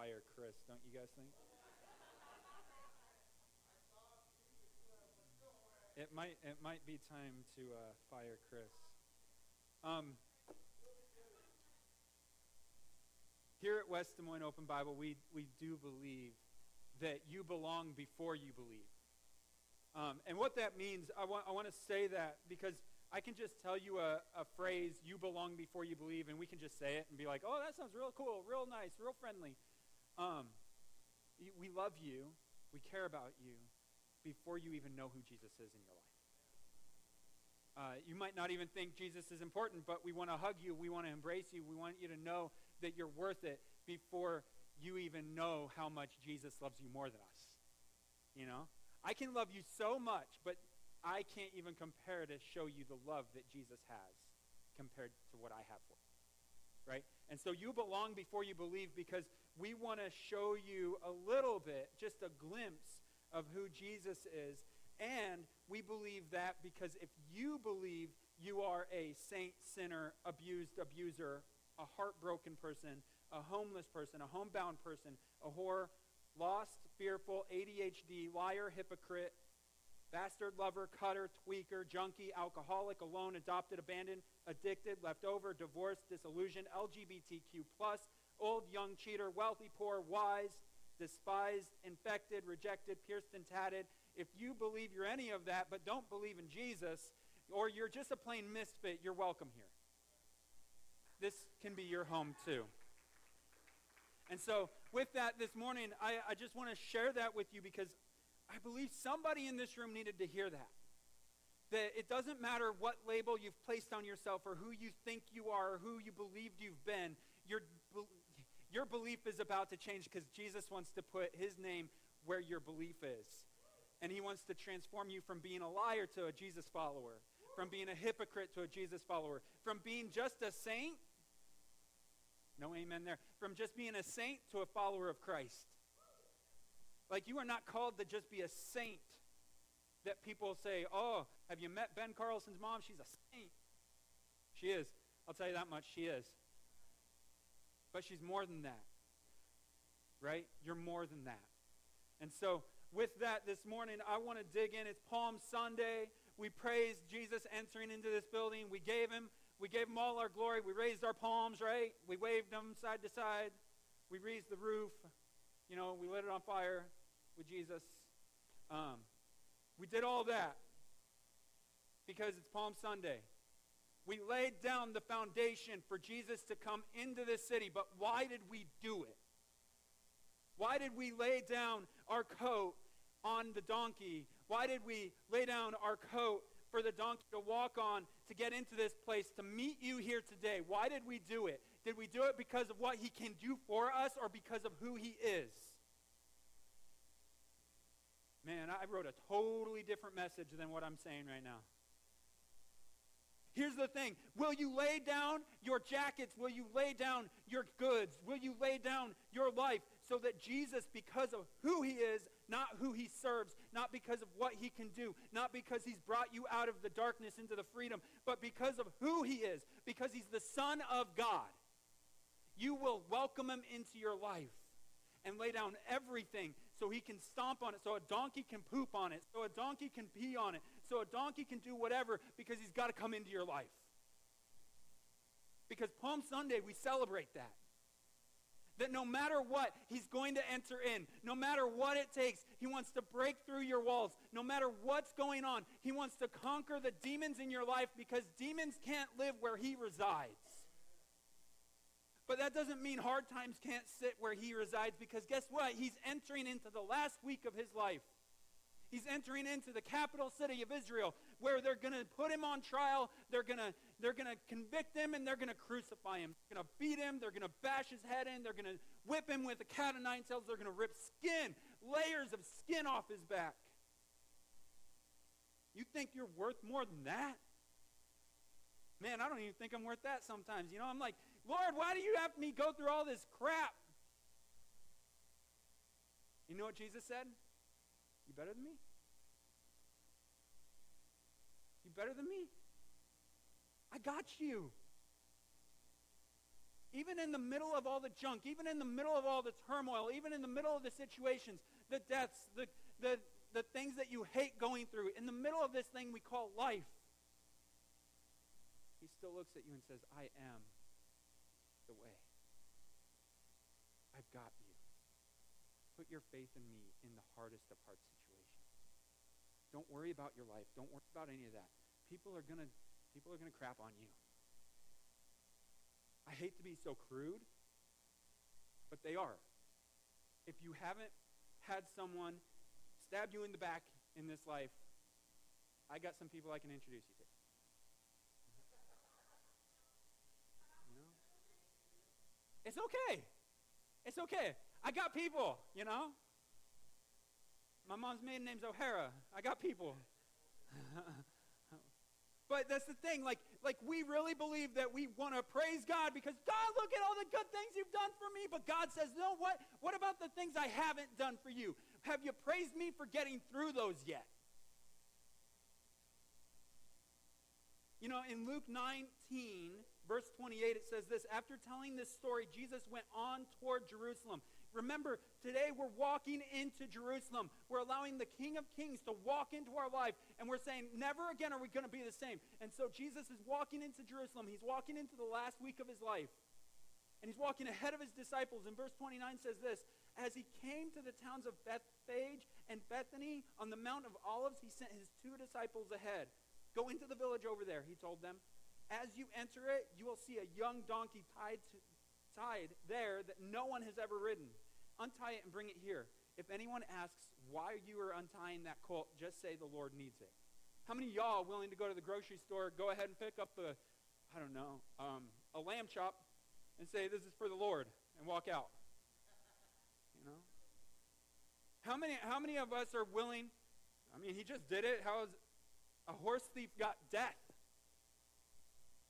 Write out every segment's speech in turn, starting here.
fire Chris, don't you guys think? It might it might be time to uh, fire Chris. Um, here at West Des Moines Open Bible, we we do believe that you belong before you believe. Um, and what that means, I want I want to say that because I can just tell you a, a phrase, you belong before you believe, and we can just say it and be like, oh, that sounds real cool, real nice, real friendly. Um, we love you, we care about you before you even know who Jesus is in your life. Uh, you might not even think Jesus is important, but we want to hug you, we want to embrace you, we want you to know that you're worth it before you even know how much Jesus loves you more than us. You know? I can love you so much, but I can't even compare to show you the love that Jesus has compared to what I have for you. Right? And so you belong before you believe because we want to show you a little bit, just a glimpse of who Jesus is. And we believe that because if you believe you are a saint, sinner, abused, abuser, a heartbroken person, a homeless person, a homebound person, a whore, lost, fearful, ADHD, liar, hypocrite, bastard lover, cutter, tweaker, junkie, alcoholic, alone, adopted, abandoned, addicted, left over, divorced, disillusioned, LGBTQ, old, young, cheater, wealthy, poor, wise, despised, infected, rejected, pierced, and tatted. If you believe you're any of that but don't believe in Jesus, or you're just a plain misfit, you're welcome here. This can be your home too. And so, with that this morning, I, I just want to share that with you because I believe somebody in this room needed to hear that. That it doesn't matter what label you've placed on yourself or who you think you are or who you believed you've been, your, your belief is about to change because Jesus wants to put his name where your belief is. And he wants to transform you from being a liar to a Jesus follower, from being a hypocrite to a Jesus follower, from being just a saint. No amen there. From just being a saint to a follower of Christ. Like, you are not called to just be a saint that people say, oh, have you met Ben Carlson's mom? She's a saint. She is. I'll tell you that much. She is. But she's more than that. Right? You're more than that. And so, with that this morning, I want to dig in. It's Palm Sunday. We praised Jesus entering into this building. We gave him, we gave him all our glory. We raised our palms, right? We waved them side to side. We raised the roof. You know, we lit it on fire with Jesus. Um, we did all that because it's Palm Sunday. We laid down the foundation for Jesus to come into this city, but why did we do it? Why did we lay down our coat on the donkey? Why did we lay down our coat for the donkey to walk on to get into this place to meet you here today? Why did we do it? Did we do it because of what he can do for us or because of who he is? Man, I wrote a totally different message than what I'm saying right now. Here's the thing Will you lay down your jackets? Will you lay down your goods? Will you lay down your life so that Jesus, because of who he is, not who he serves, not because of what he can do, not because he's brought you out of the darkness into the freedom, but because of who he is, because he's the Son of God, you will welcome him into your life and lay down everything so he can stomp on it, so a donkey can poop on it, so a donkey can pee on it, so a donkey can do whatever because he's got to come into your life. Because Palm Sunday, we celebrate that. That no matter what, he's going to enter in. No matter what it takes, he wants to break through your walls. No matter what's going on, he wants to conquer the demons in your life because demons can't live where he resides. But that doesn't mean hard times can't sit where he resides because guess what? He's entering into the last week of his life. He's entering into the capital city of Israel where they're going to put him on trial. They're going to they're going to convict him and they're going to crucify him. They're going to beat him. They're going to bash his head in. They're going to whip him with a cat of nine tails. They're going to rip skin, layers of skin off his back. You think you're worth more than that? Man, I don't even think I'm worth that sometimes. You know, I'm like, Lord, why do you have me go through all this crap? You know what Jesus said? You better than me? You better than me? I got you. even in the middle of all the junk, even in the middle of all the turmoil, even in the middle of the situations, the deaths, the, the, the things that you hate going through, in the middle of this thing we call life, he still looks at you and says, I am the way. I've got you. Put your faith in me in the hardest of situations. Don't worry about your life. Don't worry about any of that. People are gonna people are gonna crap on you. I hate to be so crude, but they are. If you haven't had someone stab you in the back in this life, I got some people I can introduce you to. You know? It's okay. It's okay. I got people, you know? My mom's maiden name's O'Hara. I got people. But that's the thing, like, like we really believe that we want to praise God because God, look at all the good things you've done for me. But God says, no, what? What about the things I haven't done for you? Have you praised me for getting through those yet? You know, in Luke 19, verse 28, it says this After telling this story, Jesus went on toward Jerusalem. Remember, today we're walking into Jerusalem. We're allowing the King of Kings to walk into our life, and we're saying, never again are we going to be the same. And so Jesus is walking into Jerusalem. He's walking into the last week of his life. And he's walking ahead of his disciples. And verse 29 says this As he came to the towns of Bethphage and Bethany on the Mount of Olives, he sent his two disciples ahead. Go into the village over there, he told them. As you enter it, you will see a young donkey tied to, tied there that no one has ever ridden. Untie it and bring it here. If anyone asks why you are untying that colt, just say the Lord needs it. How many y'all willing to go to the grocery store, go ahead and pick up a, I don't know, um, a lamb chop and say, this is for the Lord, and walk out? You know? How many, how many of us are willing? I mean, he just did it. How is a horse thief got death?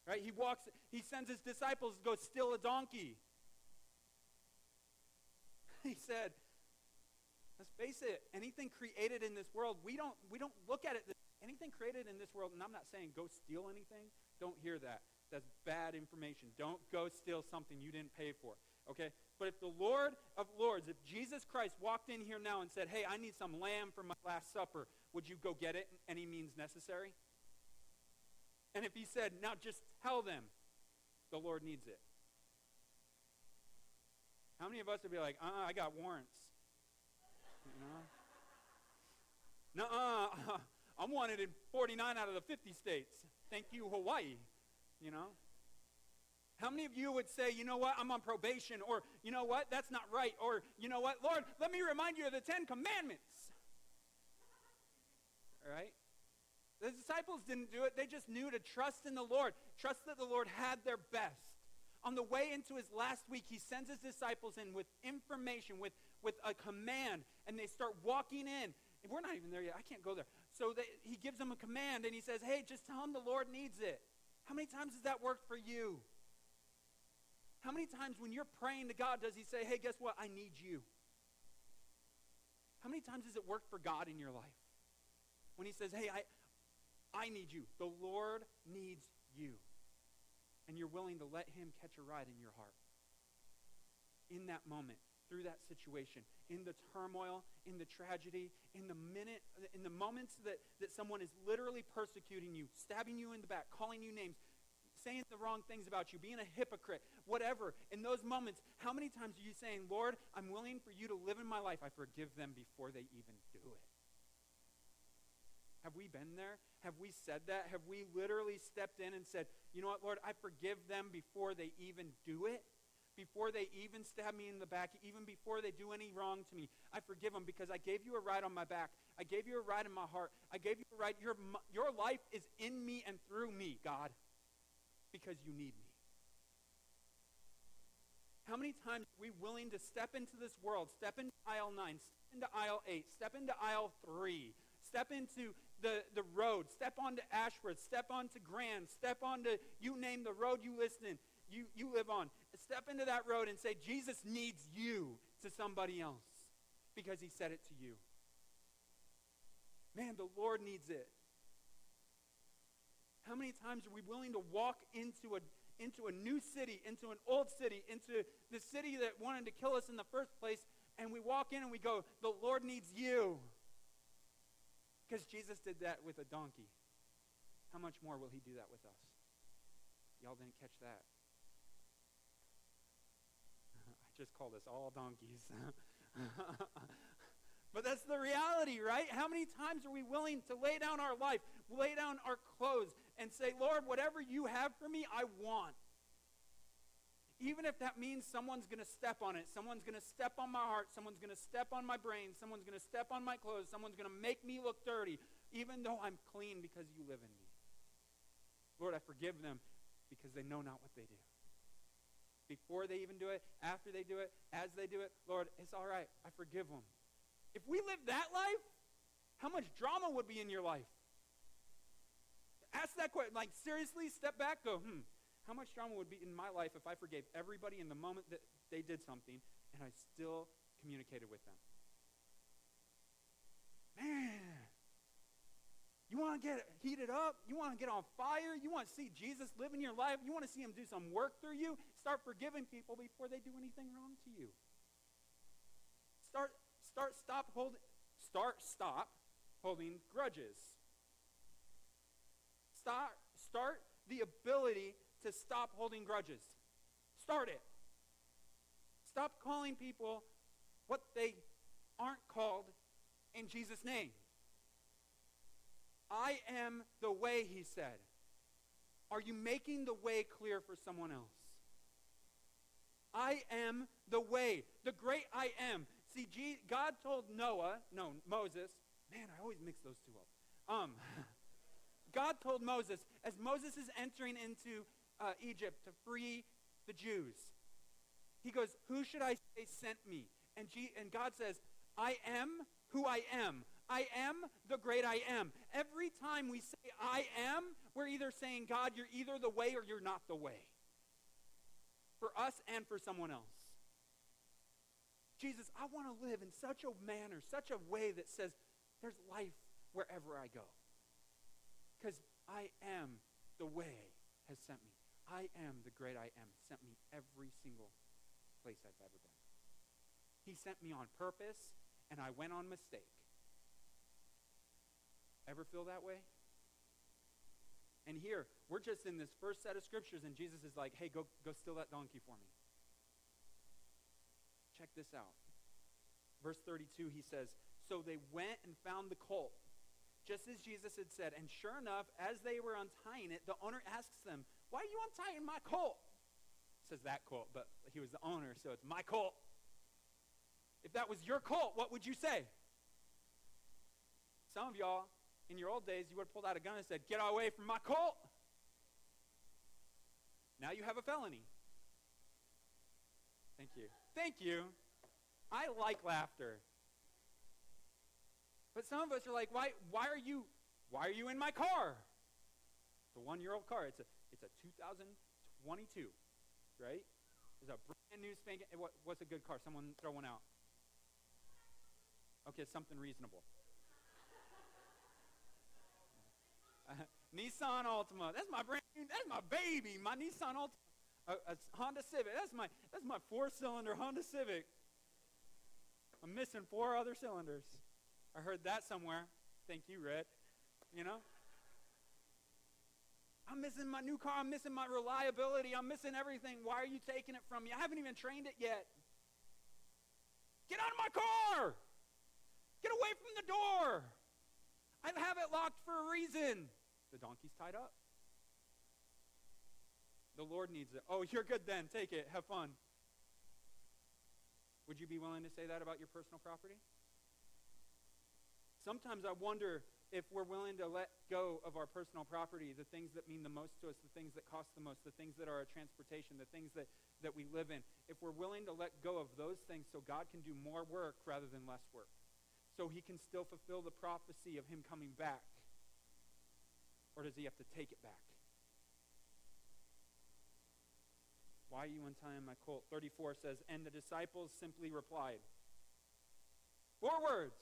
Right? He walks, he sends his disciples to go steal a donkey. He said, let's face it, anything created in this world, we don't, we don't look at it. Anything created in this world, and I'm not saying go steal anything, don't hear that. That's bad information. Don't go steal something you didn't pay for. Okay? But if the Lord of Lords, if Jesus Christ walked in here now and said, hey, I need some lamb for my Last Supper, would you go get it any means necessary? And if he said, now just tell them the Lord needs it. How many of us would be like, uh-uh, I got warrants? You know? Nuh-uh, I'm wanted in 49 out of the 50 states. Thank you, Hawaii. You know? How many of you would say, you know what, I'm on probation, or you know what, that's not right, or you know what, Lord, let me remind you of the Ten Commandments? All right? The disciples didn't do it. They just knew to trust in the Lord, trust that the Lord had their best. On the way into his last week, he sends his disciples in with information, with, with a command, and they start walking in. And we're not even there yet. I can't go there. So they, he gives them a command, and he says, hey, just tell them the Lord needs it. How many times has that worked for you? How many times when you're praying to God does he say, hey, guess what? I need you? How many times has it worked for God in your life? When he says, hey, I, I need you. The Lord needs you. And you're willing to let him catch a ride in your heart. In that moment, through that situation, in the turmoil, in the tragedy, in the minute, in the moments that, that someone is literally persecuting you, stabbing you in the back, calling you names, saying the wrong things about you, being a hypocrite, whatever. In those moments, how many times are you saying, Lord, I'm willing for you to live in my life. I forgive them before they even do it. Have we been there? Have we said that? Have we literally stepped in and said, you know what, Lord, I forgive them before they even do it? Before they even stab me in the back, even before they do any wrong to me. I forgive them because I gave you a ride on my back. I gave you a ride in my heart. I gave you a ride. Your, your life is in me and through me, God, because you need me. How many times are we willing to step into this world, step into aisle 9, step into aisle 8, step into aisle 3, step into the, the road, step onto Ashworth, step onto Grand, step onto, you name the road you listen, you, you live on. Step into that road and say, Jesus needs you to somebody else because he said it to you. Man, the Lord needs it. How many times are we willing to walk into a, into a new city, into an old city, into the city that wanted to kill us in the first place, and we walk in and we go, The Lord needs you. Because Jesus did that with a donkey. How much more will he do that with us? Y'all didn't catch that. I just called us all donkeys. but that's the reality, right? How many times are we willing to lay down our life, lay down our clothes, and say, Lord, whatever you have for me, I want. Even if that means someone's going to step on it, someone's going to step on my heart, someone's going to step on my brain, someone's going to step on my clothes, someone's going to make me look dirty, even though I'm clean because you live in me. Lord, I forgive them because they know not what they do. Before they even do it, after they do it, as they do it, Lord, it's all right. I forgive them. If we live that life, how much drama would be in your life? Ask that question. Like, seriously, step back, go, hmm, how much drama would be in my life if I forgave everybody in the moment that they did something and I still communicated with them? Man, you want to get heated up? You want to get on fire? You want to see Jesus live in your life? You want to see him do some work through you? Start forgiving people before they do anything wrong to you. Start start stop holding start stop holding grudges. Start start the ability to stop holding grudges. Start it. Stop calling people what they aren't called in Jesus' name. I am the way, he said. Are you making the way clear for someone else? I am the way, the great I am. See, God told Noah, no, Moses, man, I always mix those two up. Um, God told Moses, as Moses is entering into uh, Egypt to free the Jews. He goes, Who should I say sent me? And, G- and God says, I am who I am. I am the great I am. Every time we say I am, we're either saying, God, you're either the way or you're not the way. For us and for someone else. Jesus, I want to live in such a manner, such a way that says there's life wherever I go. Because I am the way has sent me. I am the great I am, sent me every single place I've ever been. He sent me on purpose, and I went on mistake. Ever feel that way? And here, we're just in this first set of scriptures, and Jesus is like, hey, go, go steal that donkey for me. Check this out. Verse 32, he says, So they went and found the colt, just as Jesus had said. And sure enough, as they were untying it, the owner asks them, why are you untying my colt? Says that colt, but he was the owner, so it's my colt. If that was your colt, what would you say? Some of y'all, in your old days, you would have pulled out a gun and said, Get away from my colt. Now you have a felony. Thank you. Thank you. I like laughter. But some of us are like, why, why are you why are you in my car? It's a one-year-old car. It's a it's a 2022, right? It's a brand new spanking. What, what's a good car? Someone throw one out. Okay, something reasonable. Uh, Nissan Altima. That's my brand new. That's my baby. My Nissan Altima. A, Honda Civic. That's my. That's my four-cylinder Honda Civic. I'm missing four other cylinders. I heard that somewhere. Thank you, Red. You know. I'm missing my new car. I'm missing my reliability. I'm missing everything. Why are you taking it from me? I haven't even trained it yet. Get out of my car. Get away from the door. I have it locked for a reason. The donkey's tied up. The Lord needs it. Oh, you're good then. Take it. Have fun. Would you be willing to say that about your personal property? Sometimes I wonder if we're willing to let go of our personal property, the things that mean the most to us, the things that cost the most, the things that are our transportation, the things that, that we live in, if we're willing to let go of those things so God can do more work rather than less work, so he can still fulfill the prophecy of him coming back, or does he have to take it back? Why are you untying my colt? 34 says, And the disciples simply replied, Four words.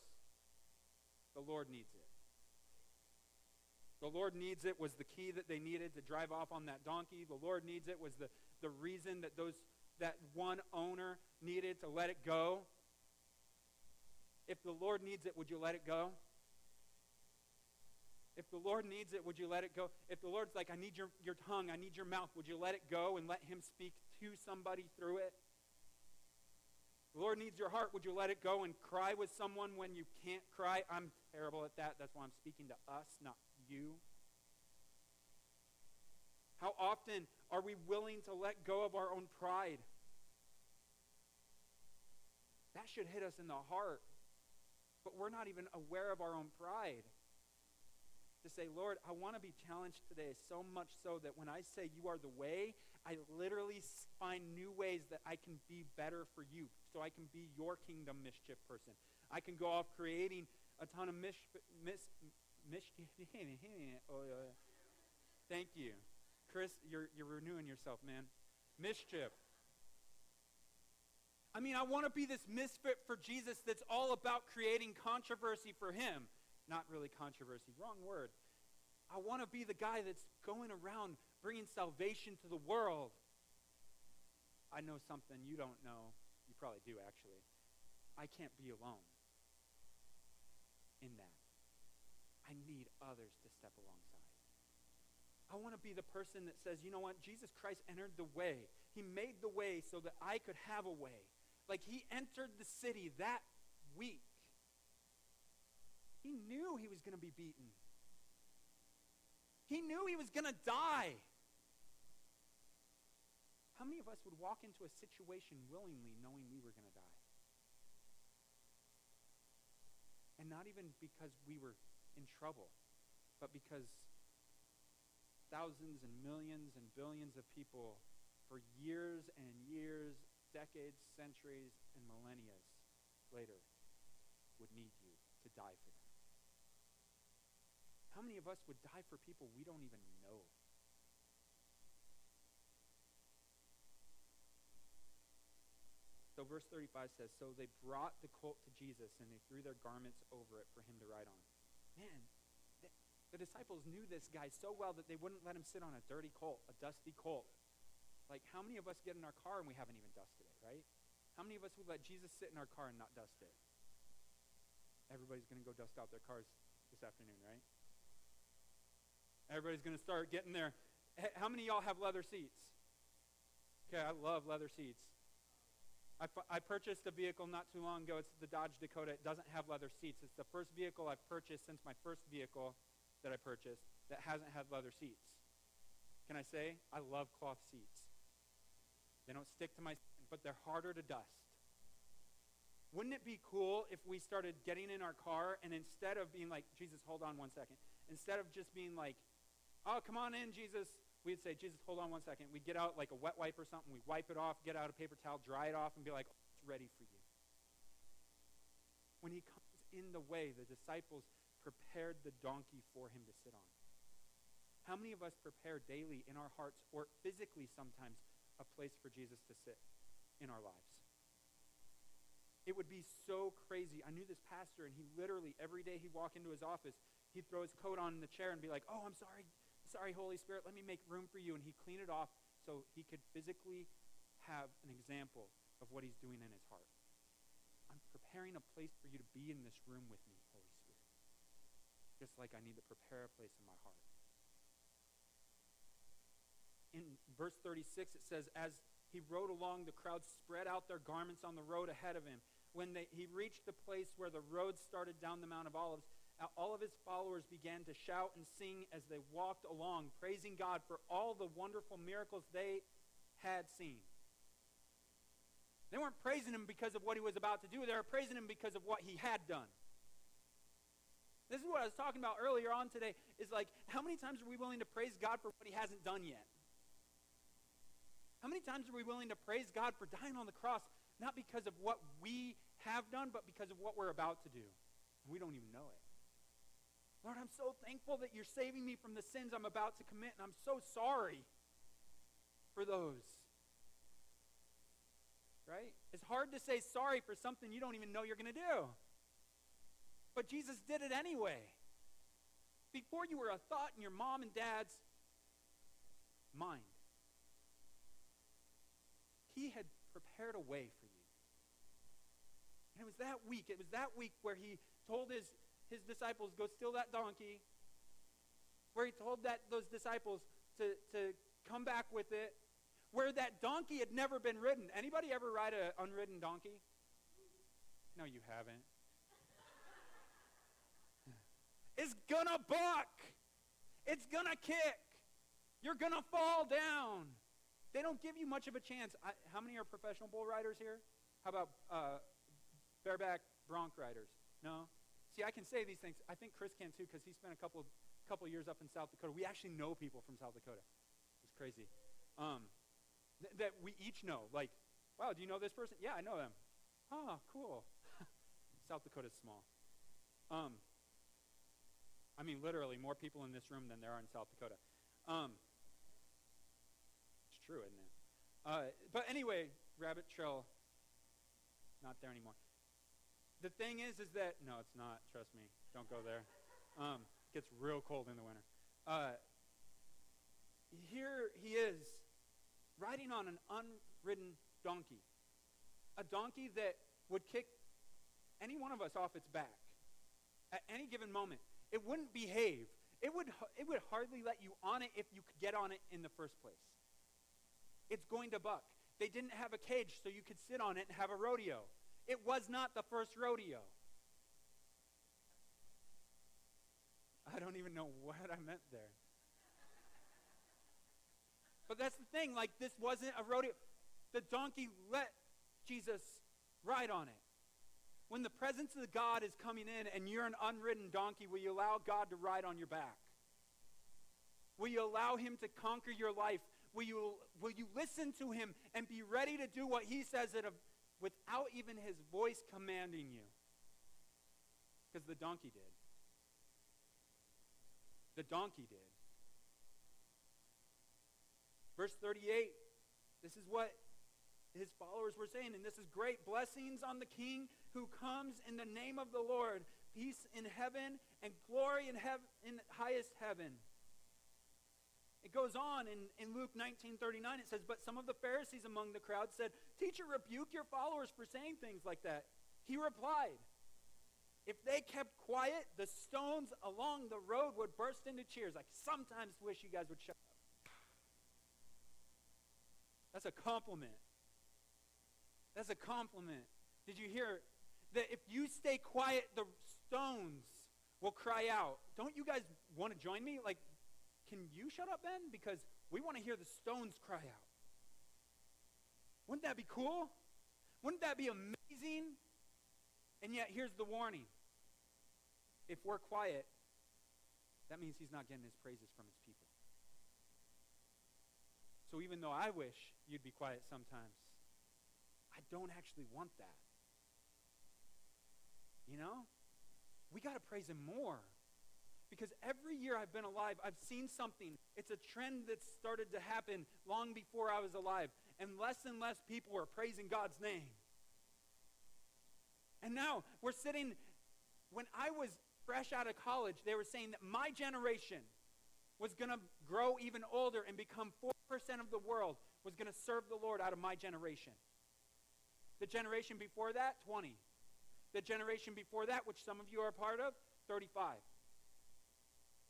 The Lord needs it. The Lord needs it was the key that they needed to drive off on that donkey. The Lord needs it was the, the reason that those that one owner needed to let it go. If the Lord needs it, would you let it go? If the Lord needs it, would you let it go? If the Lord's like, I need your, your tongue, I need your mouth, would you let it go and let Him speak to somebody through it? The Lord needs your heart, would you let it go and cry with someone when you can't cry? I'm terrible at that. That's why I'm speaking to us, not you. How often are we willing to let go of our own pride? That should hit us in the heart. But we're not even aware of our own pride to say, Lord, I want to be challenged today so much so that when I say you are the way, I literally find new ways that I can be better for you, so I can be your kingdom mischief person. I can go off creating a ton of mis- mis- mischief. yeah. Thank you. Chris, you're, you're renewing yourself, man. Mischief. I mean, I want to be this misfit for Jesus that's all about creating controversy for him not really controversy, wrong word. I want to be the guy that's going around bringing salvation to the world. I know something you don't know. You probably do, actually. I can't be alone in that. I need others to step alongside. I want to be the person that says, you know what? Jesus Christ entered the way. He made the way so that I could have a way. Like he entered the city that week he knew he was going to be beaten. He knew he was going to die. How many of us would walk into a situation willingly knowing we were going to die? And not even because we were in trouble, but because thousands and millions and billions of people for years and years, decades, centuries, and millennia later would need you to die for them. How many of us would die for people we don't even know? So, verse 35 says So they brought the colt to Jesus, and they threw their garments over it for him to ride on. Man, the, the disciples knew this guy so well that they wouldn't let him sit on a dirty colt, a dusty colt. Like, how many of us get in our car and we haven't even dusted it, right? How many of us would let Jesus sit in our car and not dust it? Everybody's going to go dust out their cars this afternoon, right? Everybody's going to start getting there. How many y'all have leather seats? Okay, I love leather seats. I, I purchased a vehicle not too long ago. It's the Dodge Dakota. It doesn't have leather seats. It's the first vehicle I've purchased since my first vehicle that I purchased that hasn't had leather seats. Can I say? I love cloth seats. They don't stick to my but they're harder to dust. Wouldn't it be cool if we started getting in our car and instead of being like, Jesus, hold on one second, instead of just being like, Oh, come on in, Jesus. We'd say, Jesus, hold on one second. We'd get out like a wet wipe or something. We'd wipe it off, get out a paper towel, dry it off, and be like, oh, it's ready for you. When he comes in the way, the disciples prepared the donkey for him to sit on. How many of us prepare daily in our hearts, or physically sometimes, a place for Jesus to sit in our lives? It would be so crazy. I knew this pastor, and he literally, every day he'd walk into his office, he'd throw his coat on in the chair and be like, Oh, I'm sorry, sorry, Holy Spirit, let me make room for you. And he cleaned it off so he could physically have an example of what he's doing in his heart. I'm preparing a place for you to be in this room with me, Holy Spirit. Just like I need to prepare a place in my heart. In verse 36, it says, As he rode along, the crowd spread out their garments on the road ahead of him. When they, he reached the place where the road started down the Mount of Olives, all of his followers began to shout and sing as they walked along, praising God for all the wonderful miracles they had seen. They weren't praising him because of what he was about to do, they were praising him because of what he had done. This is what I was talking about earlier on today is like, how many times are we willing to praise God for what he hasn't done yet? How many times are we willing to praise God for dying on the cross, not because of what we have done, but because of what we're about to do? We don't even know it. Lord, I'm so thankful that you're saving me from the sins I'm about to commit, and I'm so sorry for those. Right? It's hard to say sorry for something you don't even know you're going to do. But Jesus did it anyway. before you were a thought in your mom and dad's mind. He had prepared a way for you. And it was that week, it was that week where he told his, his disciples, go steal that donkey. Where he told that those disciples to, to come back with it. Where that donkey had never been ridden. Anybody ever ride an unridden donkey? No, you haven't. It's gonna buck. It's gonna kick. You're gonna fall down. They don't give you much of a chance. I, how many are professional bull riders here? How about uh, bareback bronc riders? No? See, I can say these things. I think Chris can too because he spent a couple couple years up in South Dakota. We actually know people from South Dakota. It's crazy. Um, th- that we each know. Like, wow, do you know this person? Yeah, I know them. Oh, cool. South Dakota's small. Um, I mean, literally, more people in this room than there are in South Dakota. Um, it's true, isn't it? Uh, but anyway, Rabbit Trail, not there anymore. The thing is, is that no, it's not. Trust me, don't go there. Um, it gets real cold in the winter. Uh, here he is, riding on an unridden donkey, a donkey that would kick any one of us off its back at any given moment. It wouldn't behave. It would, it would hardly let you on it if you could get on it in the first place. It's going to buck. They didn't have a cage so you could sit on it and have a rodeo. It was not the first rodeo. I don't even know what I meant there. But that's the thing, like, this wasn't a rodeo. The donkey let Jesus ride on it. When the presence of God is coming in and you're an unridden donkey, will you allow God to ride on your back? Will you allow him to conquer your life? Will you, will you listen to him and be ready to do what he says it, without even his voice commanding you? Because the donkey did. The donkey did. Verse 38, this is what his followers were saying, and this is great blessings on the king who comes in the name of the Lord, peace in heaven and glory in, heaven, in highest heaven. It goes on in, in Luke 19:39. It says, But some of the Pharisees among the crowd said, Teacher, rebuke your followers for saying things like that. He replied, If they kept quiet, the stones along the road would burst into cheers. I sometimes wish you guys would shut up. That's a compliment. That's a compliment. Did you hear that if you stay quiet, the stones will cry out? Don't you guys want to join me? Like, can you shut up, Ben? Because we want to hear the stones cry out. Wouldn't that be cool? Wouldn't that be amazing? And yet, here's the warning if we're quiet, that means he's not getting his praises from his people. So even though I wish you'd be quiet sometimes, I don't actually want that. You know? We got to praise him more. Because every year I've been alive, I've seen something. It's a trend that started to happen long before I was alive. And less and less people are praising God's name. And now we're sitting, when I was fresh out of college, they were saying that my generation was going to grow even older and become 4% of the world, was going to serve the Lord out of my generation. The generation before that, 20. The generation before that, which some of you are a part of, 35.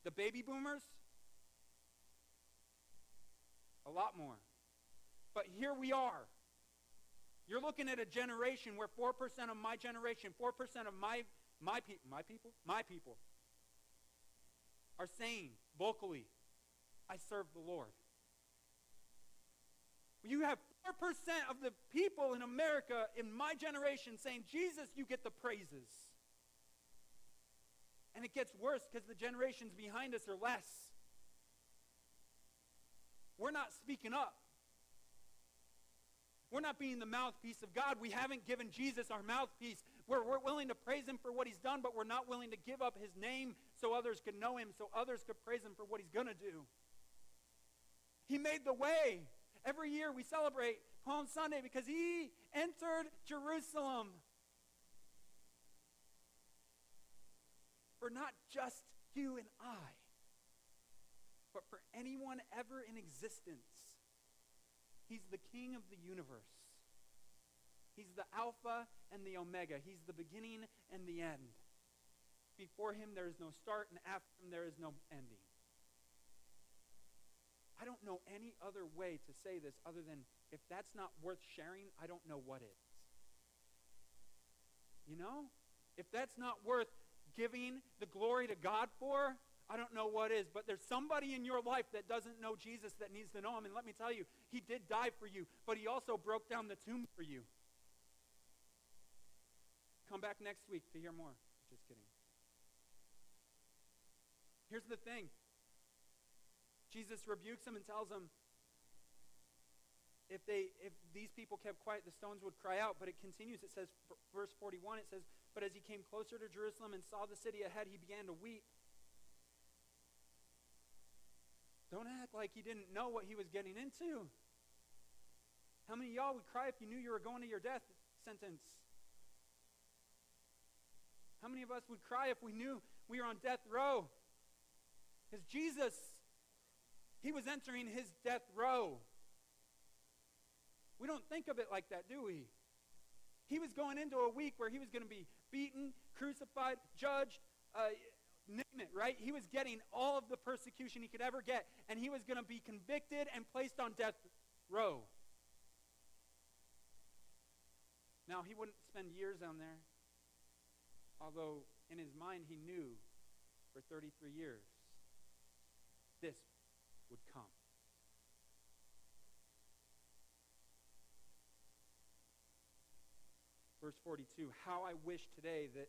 The baby boomers, a lot more. But here we are. You're looking at a generation where 4% of my generation, 4% of my, my, pe- my people, my people, are saying vocally, I serve the Lord. You have 4% of the people in America in my generation saying, Jesus, you get the praises. And it gets worse because the generations behind us are less. We're not speaking up. We're not being the mouthpiece of God. We haven't given Jesus our mouthpiece. We're, we're willing to praise him for what he's done, but we're not willing to give up his name so others could know him, so others could praise him for what he's going to do. He made the way. Every year we celebrate Palm Sunday because he entered Jerusalem for not just you and I, but for anyone ever in existence. He's the king of the universe. He's the Alpha and the Omega. He's the beginning and the end. Before him, there is no start, and after him, there is no ending. I don't know any other way to say this other than if that's not worth sharing, I don't know what is. You know? If that's not worth giving the glory to God for, I don't know what is. But there's somebody in your life that doesn't know Jesus that needs to know him. And let me tell you, he did die for you, but he also broke down the tomb for you. Come back next week to hear more. Just kidding. Here's the thing Jesus rebukes them and tells them, if they if these people kept quiet the stones would cry out but it continues it says verse 41 it says but as he came closer to jerusalem and saw the city ahead he began to weep don't act like he didn't know what he was getting into how many y'all would cry if you knew you were going to your death sentence how many of us would cry if we knew we were on death row because jesus he was entering his death row. We don't think of it like that, do we? He was going into a week where he was going to be beaten, crucified, judged, uh, name it, right? He was getting all of the persecution he could ever get, and he was going to be convicted and placed on death row. Now, he wouldn't spend years on there, although in his mind he knew for 33 years this would come. Verse 42 How I wish today that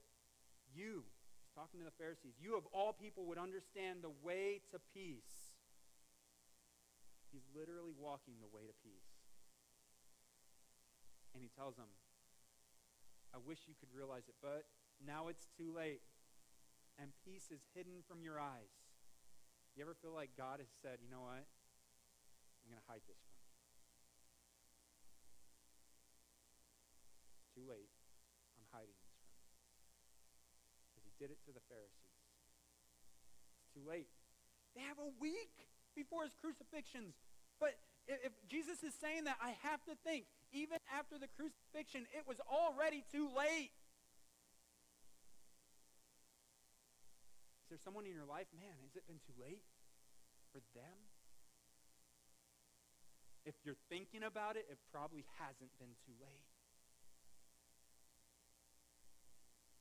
you, talking to the Pharisees, you of all people would understand the way to peace. He's literally walking the way to peace. And he tells them, I wish you could realize it, but now it's too late. And peace is hidden from your eyes. You ever feel like God has said, you know what? I'm going to hide this from you. Too late. I'm hiding this from you. Because he did it to the Pharisees. It's too late. They have a week before his crucifixions. But if Jesus is saying that, I have to think, even after the crucifixion, it was already too late. Is there someone in your life, man, has it been too late for them? If you're thinking about it, it probably hasn't been too late.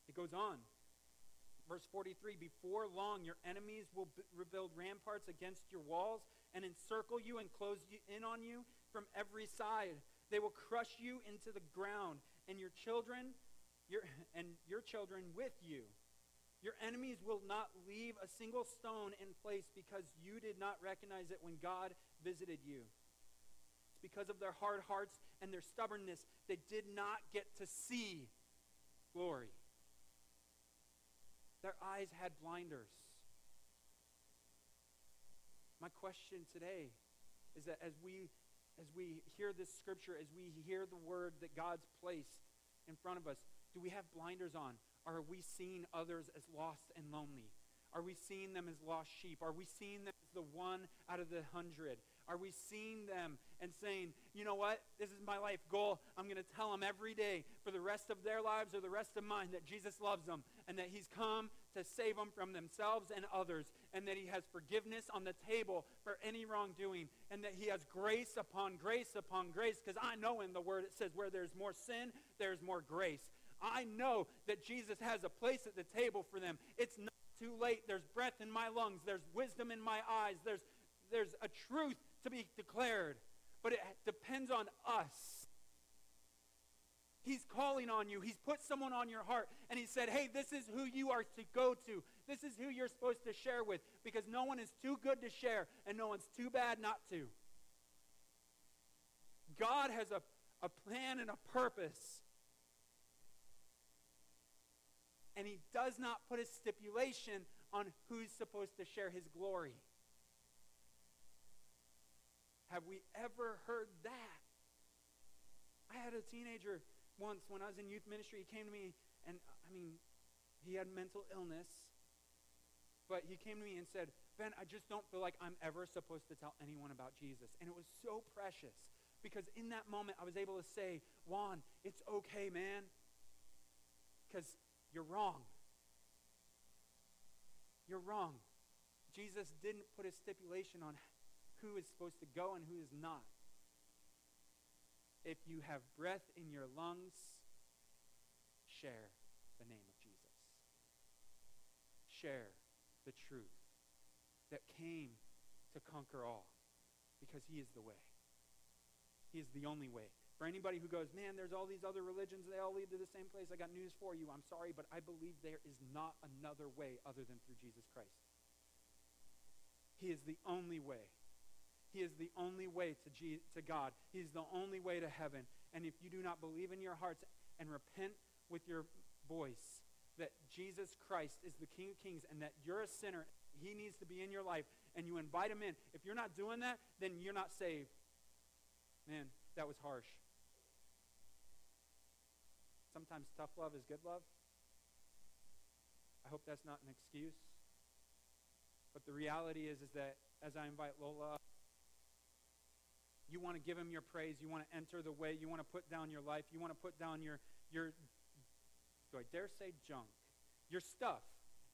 It goes on. Verse 43 Before long, your enemies will b- rebuild ramparts against your walls and encircle you and close you in on you from every side. They will crush you into the ground, and your children, your, and your children with you. Your enemies will not leave a single stone in place because you did not recognize it when God visited you. It's because of their hard hearts and their stubbornness they did not get to see glory. Their eyes had blinders. My question today is that as we as we hear this scripture, as we hear the word that God's placed in front of us, do we have blinders on? Are we seeing others as lost and lonely? Are we seeing them as lost sheep? Are we seeing them as the one out of the hundred? Are we seeing them and saying, you know what? This is my life goal. I'm going to tell them every day for the rest of their lives or the rest of mine that Jesus loves them and that he's come to save them from themselves and others and that he has forgiveness on the table for any wrongdoing and that he has grace upon grace upon grace because I know in the word it says where there's more sin, there's more grace. I know that Jesus has a place at the table for them. It's not too late. There's breath in my lungs. There's wisdom in my eyes. There's, there's a truth to be declared. But it depends on us. He's calling on you. He's put someone on your heart. And he said, hey, this is who you are to go to. This is who you're supposed to share with. Because no one is too good to share, and no one's too bad not to. God has a, a plan and a purpose and he does not put a stipulation on who's supposed to share his glory. Have we ever heard that? I had a teenager once when I was in youth ministry. He came to me, and I mean, he had mental illness. but he came to me and said, Ben, I just don't feel like I'm ever supposed to tell anyone about Jesus. And it was so precious because in that moment I was able to say, Juan, it's okay, man, because you're wrong. You're wrong. Jesus didn't put a stipulation on who is supposed to go and who is not. If you have breath in your lungs, share the name of Jesus. Share the truth that came to conquer all because he is the way. He is the only way. For anybody who goes, man, there's all these other religions, they all lead to the same place. I got news for you. I'm sorry, but I believe there is not another way other than through Jesus Christ. He is the only way. He is the only way to, G- to God. He is the only way to heaven. And if you do not believe in your hearts and repent with your voice that Jesus Christ is the King of Kings and that you're a sinner, he needs to be in your life, and you invite him in, if you're not doing that, then you're not saved. Man, that was harsh. Sometimes tough love is good love. I hope that's not an excuse. But the reality is, is that as I invite Lola, you want to give him your praise. You want to enter the way. You want to put down your life. You want to put down your, your do I dare say junk? Your stuff.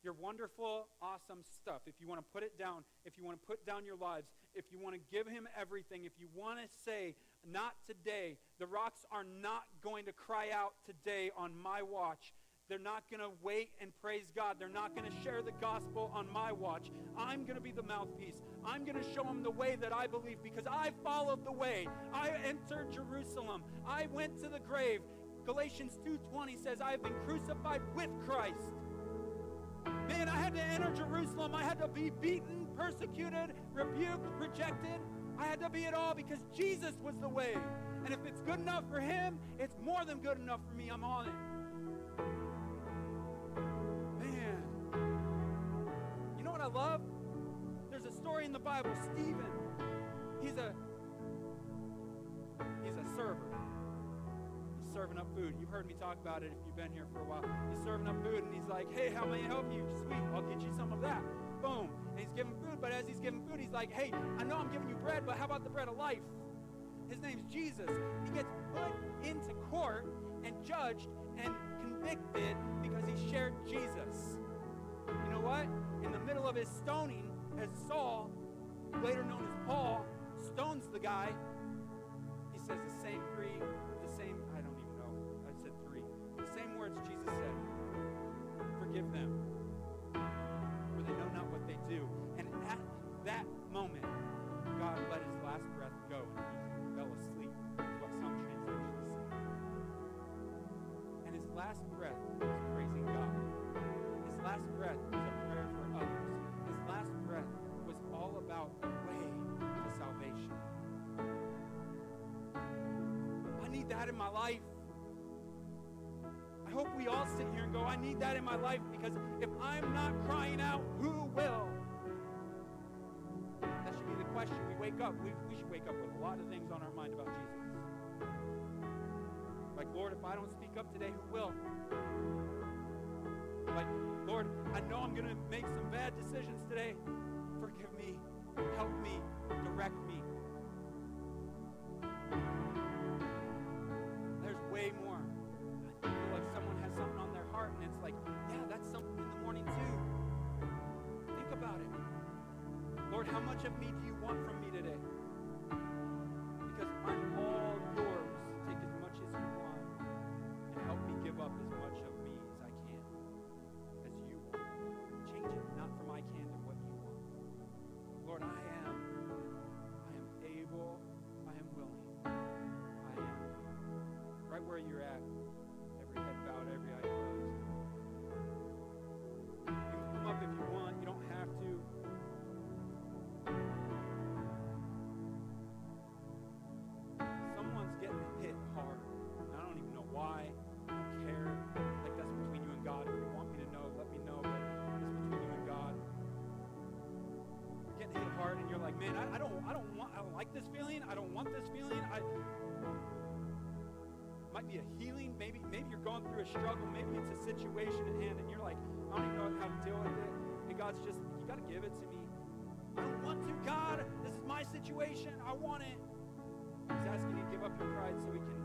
Your wonderful, awesome stuff. If you want to put it down, if you want to put down your lives, if you want to give him everything, if you want to say, not today, the rocks are not going to cry out today on my watch. They're not going to wait and praise God. They're not going to share the gospel on my watch. I'm going to be the mouthpiece. I'm going to show them the way that I believe because I followed the way. I entered Jerusalem. I went to the grave. Galatians 2:20 says, "I have been crucified with Christ." Man, I had to enter Jerusalem. I had to be beaten, persecuted, rebuked, rejected. I had to be it all because Jesus was the way. And if it's good enough for him, it's more than good enough for me. I'm on it. Man. You know what I love? Story in the Bible, Stephen. He's a he's a server. He's serving up food. You've heard me talk about it if you've been here for a while. He's serving up food and he's like, "Hey, how may I help you?" Sweet, I'll get you some of that. Boom. And he's giving food, but as he's giving food, he's like, "Hey, I know I'm giving you bread, but how about the bread of life?" His name's Jesus. He gets put into court and judged and convicted because he shared Jesus. You know what? In the middle of his stoning, as Saul, later known as Paul, stones the guy, he says the same three, the same, I don't even know, I said three, the same words Jesus said. Forgive them, for they know not what they do. That in my life. I hope we all sit here and go, I need that in my life because if I'm not crying out, who will? That should be the question. We wake up. We, we should wake up with a lot of things on our mind about Jesus. Like, Lord, if I don't speak up today, who will? Like, Lord, I know I'm going to make some bad decisions today. Forgive me. Help me. Direct me. Much of me do you want from like, man, I, I don't, I don't want, I don't like this feeling. I don't want this feeling. I might be a healing. Maybe, maybe you're going through a struggle. Maybe it's a situation at hand, and you're like, I don't even know how to deal with it. And God's just, you got to give it to me. I don't want to, God. This is my situation. I want it. He's asking you to give up your pride so he can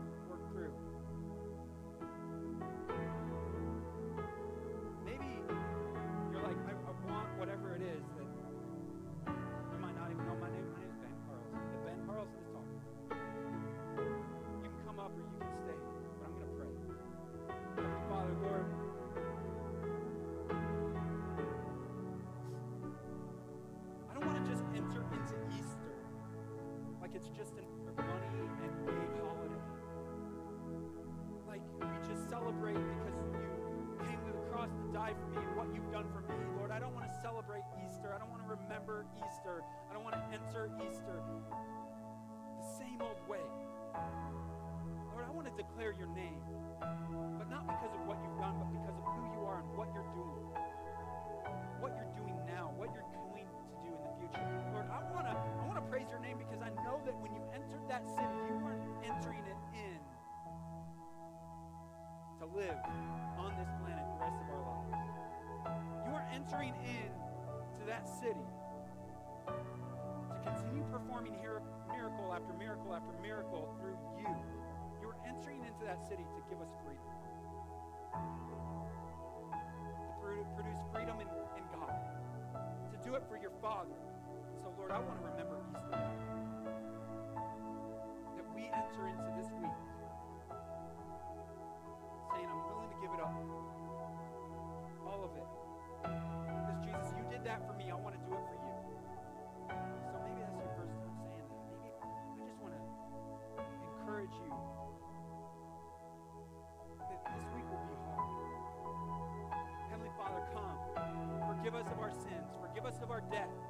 remember Easter. I don't want to enter Easter the same old way. Lord, I want to declare your name, but not because of what you've done, but because of who you are and what you're doing. What you're doing now, what you're going to do in the future. Lord, I want to I want to praise your name because I know that when you entered that city, you weren't entering it in to live on this planet the rest of our lives. You are entering in to that city to continue performing here miracle after miracle after miracle through you. You are entering into that city to give us freedom. To produ- produce freedom in, in God. To do it for your Father. So, Lord, I want to remember Easter. That we enter into this week saying, I'm willing to give it up. All of it. Because, Jesus, you did that for me. I want to do it for you. So maybe that's your first time saying that. Maybe I just want to encourage you that this week will be hard. Heavenly Father, come. Forgive us of our sins. Forgive us of our debts.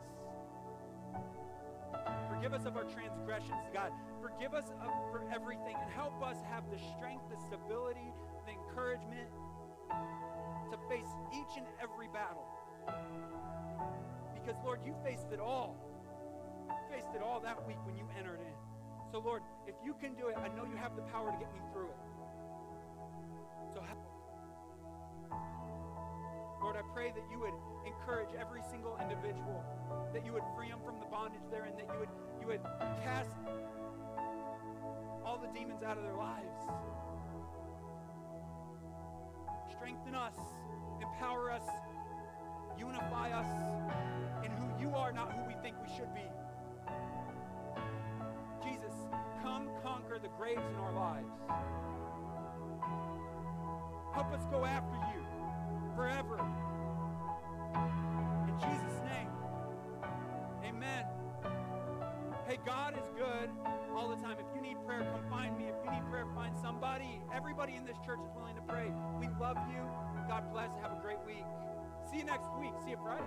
Forgive us of our transgressions, God. Forgive us of, for everything and help us have the strength, the stability, the encouragement to face each and every battle. Because, Lord, you faced it all. Faced it all that week when you entered in. So, Lord, if you can do it, I know you have the power to get me through it. So help. Lord, I pray that you would encourage every single individual, that you would free them from the bondage there, and that you would you would cast all the demons out of their lives. Strengthen us, empower us, unify us in who you are, not who we think we should be. The graves in our lives. Help us go after you forever. In Jesus' name, amen. Hey, God is good all the time. If you need prayer, come find me. If you need prayer, find somebody. Everybody in this church is willing to pray. We love you. God bless. Have a great week. See you next week. See you Friday.